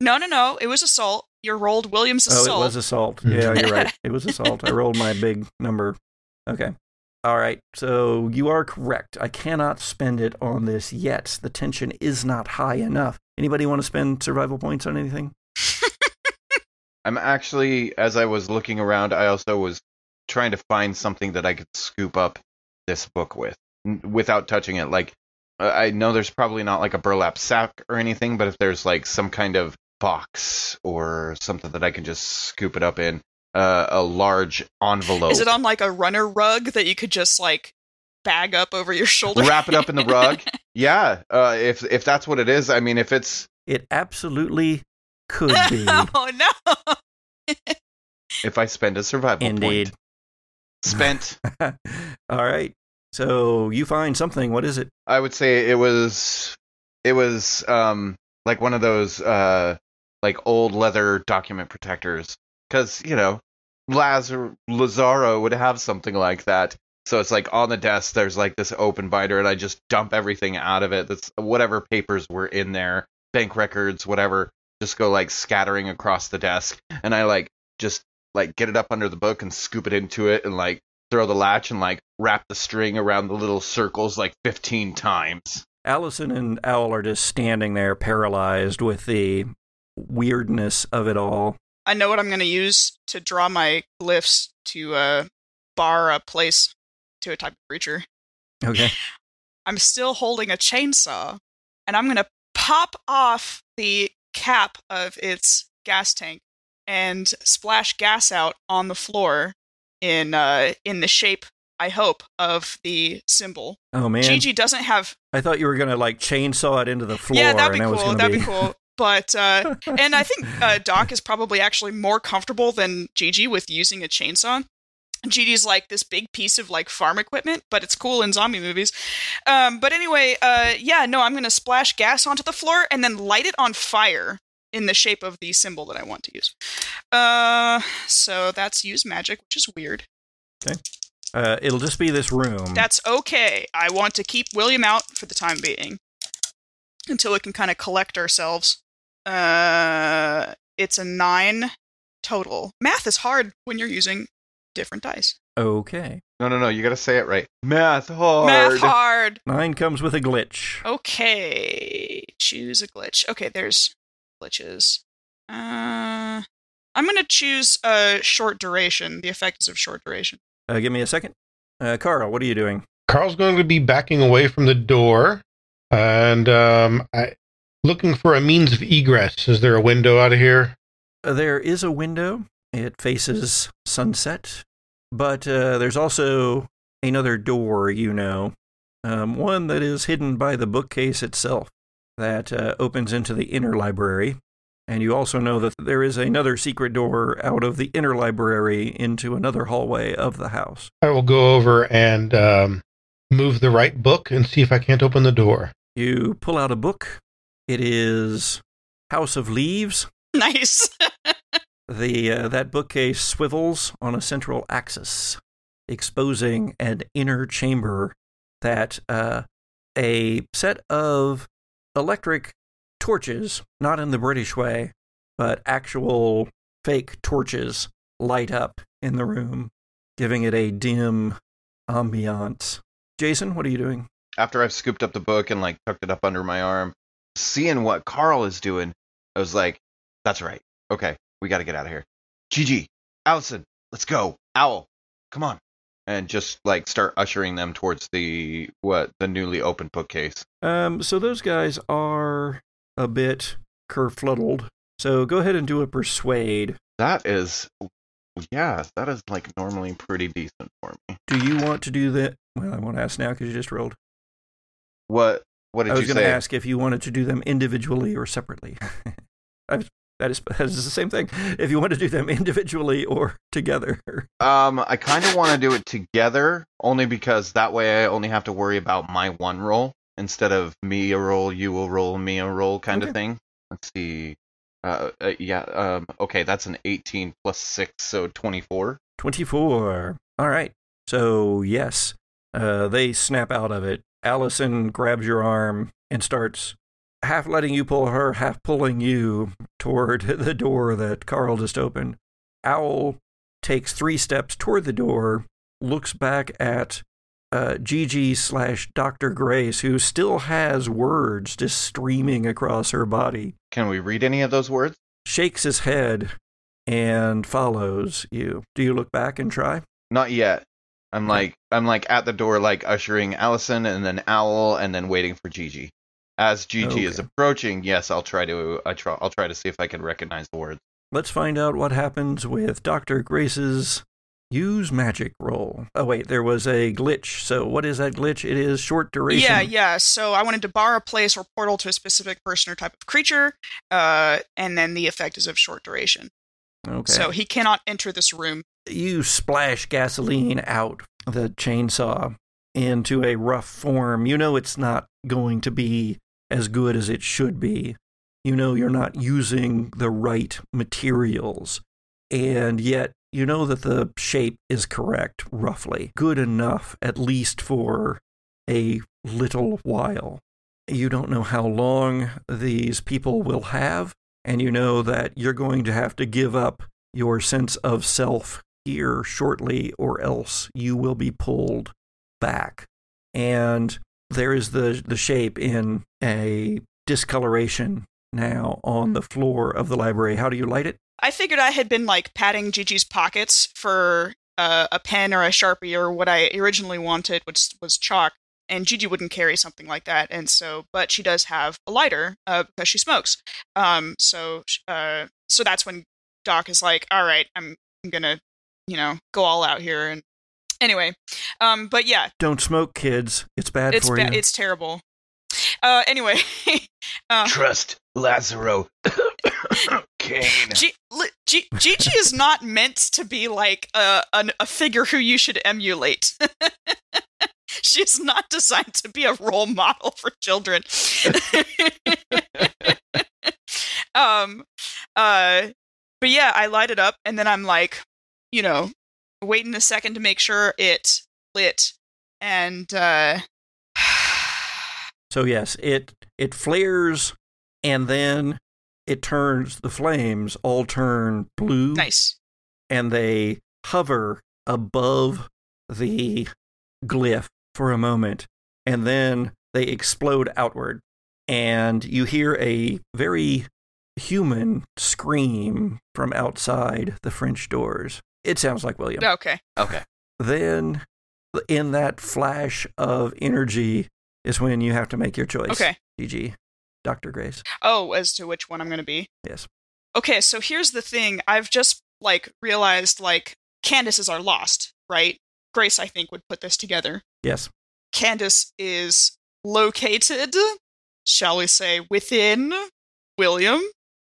No, no, no. It was assault. You rolled Williams assault. Oh, assault. it was Assault. Mhm. Yeah, you're right. It was Assault. I rolled my big number. Okay. All right. So you are correct. I cannot spend it on this yet. The tension is not high enough. Anybody want to spend survival points on anything? I'm actually, as I was looking around, I also was trying to find something that I could scoop up this book with without touching it. Like, I know there's probably not like a burlap sack or anything, but if there's like some kind of box or something that I can just scoop it up in, uh, a large envelope. Is it on like a runner rug that you could just like bag up over your shoulder? Wrap it up in the rug. Yeah, uh, if if that's what it is, I mean, if it's It absolutely could be. oh no! if I spend a survival Indeed. point spent, All right. So you find something. What is it? I would say it was it was um like one of those uh like old leather document protectors because you know Lazar Lazaro would have something like that. So it's like on the desk there's like this open binder and I just dump everything out of it. That's whatever papers were in there, bank records, whatever, just go like scattering across the desk and I like just like get it up under the book and scoop it into it and like throw the latch and like wrap the string around the little circles like 15 times. Allison and Owl are just standing there, paralyzed with the weirdness of it all. I know what I'm going to use to draw my glyphs to uh, bar a place to a type of creature. Okay. I'm still holding a chainsaw, and I'm going to pop off the cap of its gas tank and splash gas out on the floor in uh, in the shape, I hope, of the symbol. Oh man, Gigi doesn't have I thought you were gonna like chainsaw it into the floor. yeah, that'd be and that was cool. That'd be cool. But uh, and I think uh, Doc is probably actually more comfortable than Gigi with using a chainsaw. Gigi's like this big piece of like farm equipment, but it's cool in zombie movies. Um, but anyway, uh, yeah, no, I'm gonna splash gas onto the floor and then light it on fire in the shape of the symbol that I want to use. Uh, so that's use magic, which is weird. Okay. Uh, it'll just be this room. That's okay. I want to keep William out for the time being until we can kind of collect ourselves. Uh, it's a nine total. Math is hard when you're using different dice. okay. No, no, no. You got to say it right. Math hard. Math hard. Nine comes with a glitch. Okay, choose a glitch. Okay, there's glitches. Uh, I'm gonna choose a short duration. The effect is of short duration. Uh, give me a second. Uh, Carl, what are you doing? Carl's going to be backing away from the door and um, I, looking for a means of egress. Is there a window out of here? Uh, there is a window. It faces sunset, but uh, there's also another door. You know, um, one that is hidden by the bookcase itself that uh, opens into the inner library. And you also know that there is another secret door out of the inner library into another hallway of the house. I will go over and um, move the right book and see if I can't open the door. You pull out a book. It is House of Leaves. Nice. The uh, that bookcase swivels on a central axis, exposing an inner chamber that uh, a set of electric torches, not in the British way, but actual fake torches, light up in the room, giving it a dim ambiance. Jason, what are you doing? After I've scooped up the book and like tucked it up under my arm, seeing what Carl is doing, I was like, "That's right. Okay, we got to get out of here." Gigi, Allison, let's go. Owl, come on, and just like start ushering them towards the what the newly opened bookcase. Um, so those guys are a bit kerfluddled. So go ahead and do a persuade. That is, yeah, that is like normally pretty decent for me. Do you want to do that? Well, I won't ask now because you just rolled. What what did I was going to ask if you wanted to do them individually or separately. I, that is that is the same thing. If you want to do them individually or together. Um, I kind of want to do it together, only because that way I only have to worry about my one roll instead of me a roll, you a roll, me a roll kind Okay. of thing. Let's see. Uh, uh, yeah. Um. Okay, that's an 18 plus six, so 24. 24. All right. So, yes, uh, they snap out of it. Allison grabs your arm and starts half letting you pull her, half pulling you toward the door that Carl just opened. Owl takes three steps toward the door, looks back at uh, Gigi slash Dr. Grace, who still has words just streaming across her body, Can we read any of those words? shakes his head, and follows you. Do you look back and try? Not yet. I'm like I'm like at the door, like ushering Allison and then Owl, and then waiting for Gigi. As Gigi is approaching, yes, I'll try to I try I'll try to see if I can recognize the words. Let's find out what happens with Dr. Grace's use magic roll. Oh, wait, there was a glitch. So, what is that glitch? It is short duration. Yeah, yeah. So I wanted to bar a place or portal to a specific person or type of creature, uh, and then the effect is of short duration. Okay. So he cannot enter this room. you splash gasoline out the chainsaw into a rough form. You know it's not going to be as good as it should be. You know you're not using the right materials. And yet, you know that the shape is correct, roughly. Good enough, at least for a little while. You don't know how long these people will have, and you know that you're going to have to give up your sense of self here shortly, or else you will be pulled back. And there is the, the shape in a discoloration now on the floor of the library. How do you light it? I figured I had been like patting Gigi's pockets for uh, a pen or a sharpie or what I originally wanted, which was chalk. And Gigi wouldn't carry something like that, and so, but she does have a lighter uh, because she smokes. Um, so, uh, so that's when Doc is like, "All right, I'm, I'm gonna, you know, go all out here." And anyway, um, but yeah, Don't smoke, kids. It's bad it's for ba- you. it's terrible. Uh, anyway, uh, Trust Lazaro. Caine. G- li- G- Gigi is not meant to be like a, an, a figure who you should emulate. She's not designed to be a role model for children. um, uh, but yeah, I light it up and then I'm like, you know, waiting a second to make sure it lit, and uh, So yes, it it flares and then it turns the flames all turn blue nice. and they hover above the glyph for a moment and then they explode outward and you hear a very human scream from outside the French doors. It sounds like William. Okay. Okay. Then in that flash of energy is when you have to make your choice. Okay. Gigi. Dr. Grace. Oh, as to which one I'm going to be. Yes. Okay, so here's the thing. I've just like realized like Candace is our lost, right? Grace, I think, would put this together. Yes. Candace is located, shall we say, within William.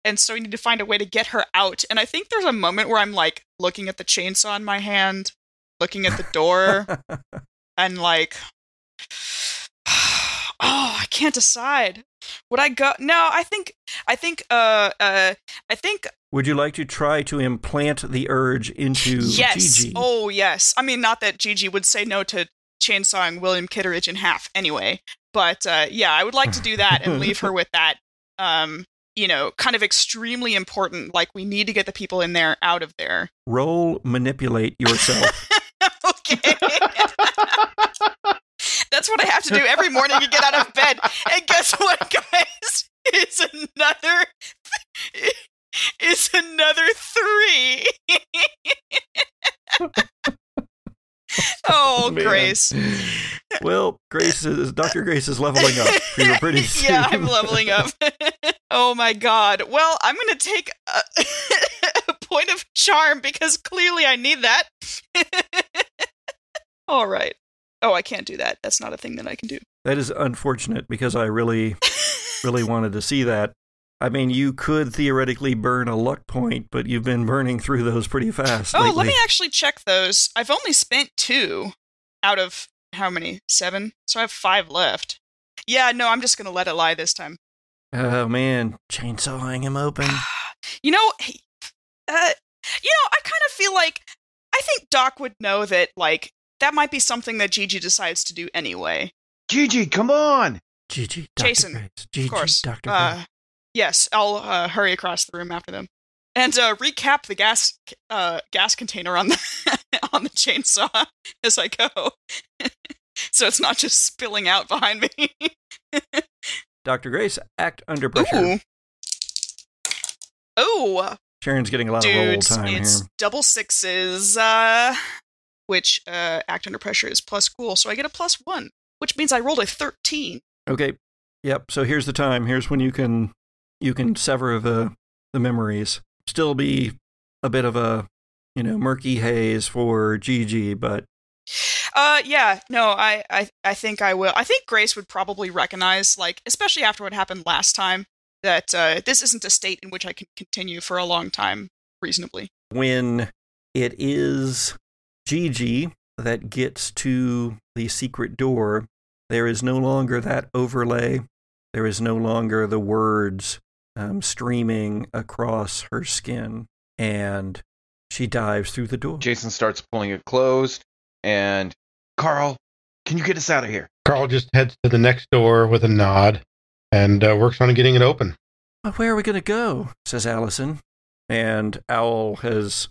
and so we need to find a way to get her out. And I think there's a moment where I'm like looking at the chainsaw in my hand, looking at the door, and like, oh, I can't decide. Would I go? No, I think, I think, uh, uh, I think Would you like to try to implant the urge into yes. Gigi? Oh, yes. I mean, not that Gigi would say no to chainsawing William Kitteridge in half anyway, but uh, yeah, I would like to do that and leave her with that. Um, you know, kind of extremely important. Like, we need to get the people in there out of there. Roll manipulate yourself. okay. That's what I have to do every morning to get out of bed. And guess what, guys? It's another. It's another three. oh, Man. Grace. well, Grace is Dr. Grace is leveling up here pretty soon. yeah, I'm leveling up. oh my god. Well, I'm going to take a, a point of charm because clearly I need that. All right. Oh, I can't do that. That's not a thing that I can do. That is unfortunate because I really, really wanted to see that. I mean, you could theoretically burn a luck point, but you've been burning through those pretty fast. Oh, lately. let me actually check those. I've only spent two out of how many? Seven? So I have five left. Yeah, no, I'm just going to let it lie this time. Oh man, chainsawing him open. You know, uh, you know, I kind of feel like I think Doc would know that, like, that might be something that Gigi decides to do anyway. Gigi, come on! Gigi, Dr. Jason, Grace. Gigi, of course. Dr. Uh, Grace. Yes, I'll uh, hurry across the room after them and uh, recap the gas uh, gas container on the on the chainsaw as I go, so it's not just spilling out behind me. Dr. Grace, act under pressure. Ooh. Oh, Sharon's getting a lot of roll time it's here. double sixes, uh, which uh, act under pressure is plus cool, so I get a plus one, which means I rolled a thirteen. Okay. Yep. So here's the time. Here's when you can you can sever the the memories. Still be a bit of a you know murky haze for Gigi, but Uh, yeah, no, I, I, I think I will. I think Grace would probably recognize, like, especially after what happened last time, that uh, this isn't a state in which I can continue for a long time reasonably. when it is Gigi that gets to the secret door, there is no longer that overlay. There is no longer the words um, streaming across her skin, and she dives through the door. Jason starts pulling it closed, and Carl, can you get us out of here? Carl just heads to the next door with a nod and uh, works on getting it open. Where are we going to go? says Allison. And Owl has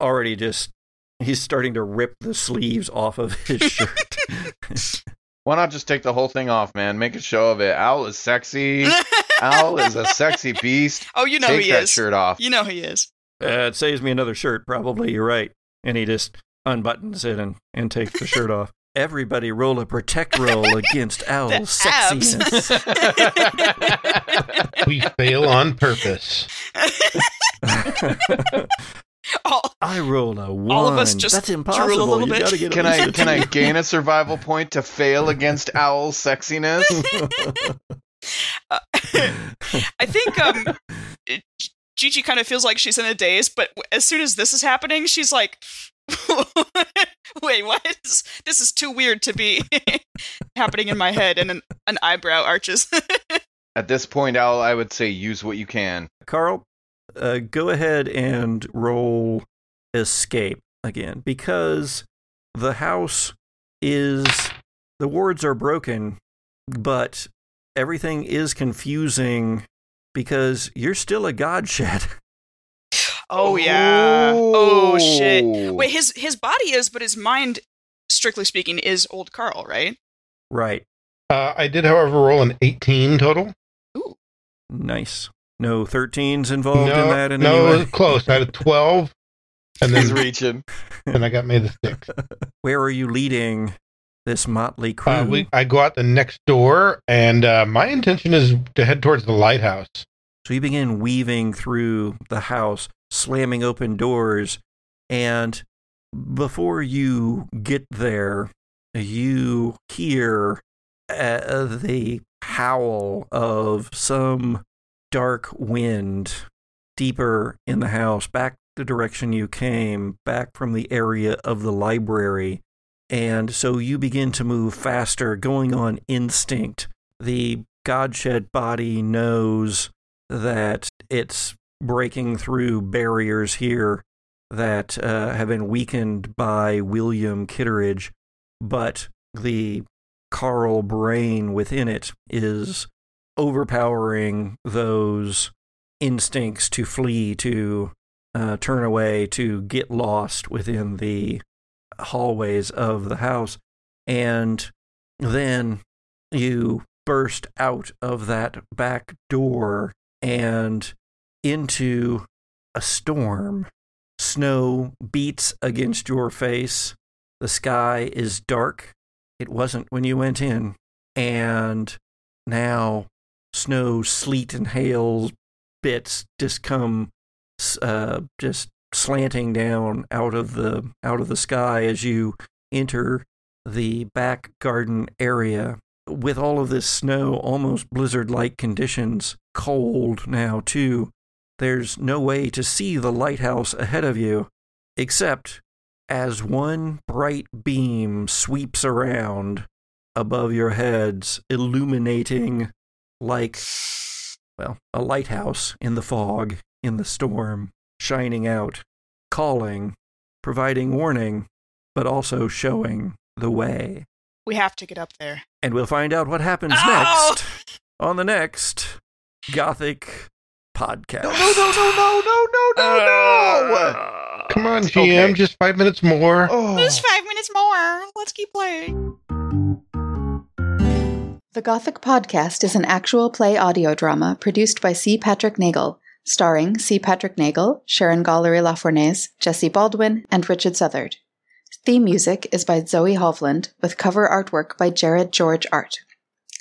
already just, he's starting to rip the sleeves off of his shirt. Why not just take the whole thing off, man? Make a show of it. Owl is sexy. Owl is a sexy beast. oh, you know Take he that is. shirt off. You know he is. uh, it saves me another shirt, probably. You're right. And he just unbuttons it and, and takes the shirt off. Everybody roll a protect roll against Owl's sexiness. We fail on purpose. All, I roll a one. All of us just That's drool a little You bit. gotta get at Can I can I gain a survival point to fail against Owl's sexiness? Uh, I think um, Gigi kind of feels like she's in a daze, but as soon as this is happening, she's like, "Wait, what? This, this is too weird to be happening in my head." And an, an eyebrow arches. At this point, Owl, I would say use what you can. Carl, uh, go ahead and roll escape again because the house is the wards are broken, but everything is confusing because you're still a god shed. oh yeah. Oh shit. Wait, his his body is, but his mind, strictly speaking, is old Carl, right? right. Uh, I did, however, roll an 18 total. Nice. No 13s involved no, in that in no, any it was close. I had a 12, and He's then reaching. and I got made the six. Where are you leading this motley crew? Uh, we, I go out the next door, and uh, my intention is to head towards the lighthouse. So you begin weaving through the house, slamming open doors, and before you get there, you hear uh, the howl of some dark wind deeper in the house, back the direction you came, back from the area of the library. And so you begin to move faster, going on instinct. The Godshed body knows that it's breaking through barriers here that uh, have been weakened by William Kitteridge, but the Carl brain within it is overpowering those instincts to flee, to uh, turn away, to get lost within the hallways of the house. And then you burst out of that back door and into a storm. Snow beats against your face. The sky is dark. It wasn't when you went in. And now snow, sleet, and hail bits just come uh, just slanting down out of the out of the sky as you enter the back garden area. With all of this snow almost blizzard like conditions cold now too there's no way to see the lighthouse ahead of you except as one bright beam sweeps around above your heads illuminating like well a lighthouse in the fog in the storm shining out, calling, providing warning, but also showing the way. We have to get up there. And we'll find out what happens next on the next Gothic podcast. No, no, no, no, no, no, no, no, uh, no! Come on, GM, okay. just five minutes more. Oh. Just five minutes more. Let's keep playing. The Gothic Podcast is an actual play audio drama produced by C. Patrick Neagle starring C. Patrick Neagle, Sharon Gollery LaFournese, Jesse Baldwin, and Richard Southard. Theme music is by Zoe Hovland, with cover artwork by Jared George Art.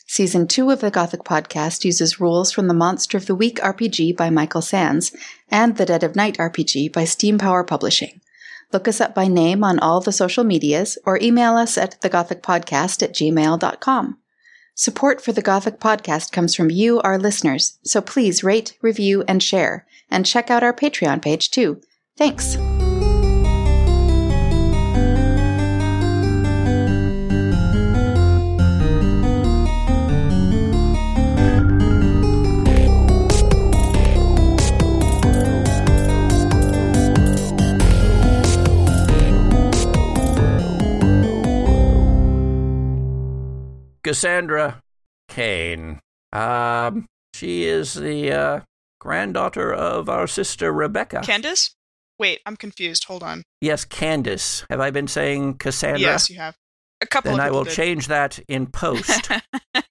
Season 2 of the Gothic Podcast uses rules from the Monster of the Week RPG by Michael Sands and the Dead of Night RPG by Steam Power Publishing. Look us up by name on all the social medias or email us at thegothicpodcast at gmail.com. Support for the Gothic Podcast comes from you, our listeners, so please rate, review, and share. And check out our Patreon page too. Thanks. Cassandra Caine. Um, she is the uh, granddaughter of our sister Rebecca. Candace? Wait, I'm confused. Hold on. yes, Candace. Have I been saying Cassandra? Yes, you have. A couple then I will did. change that in post.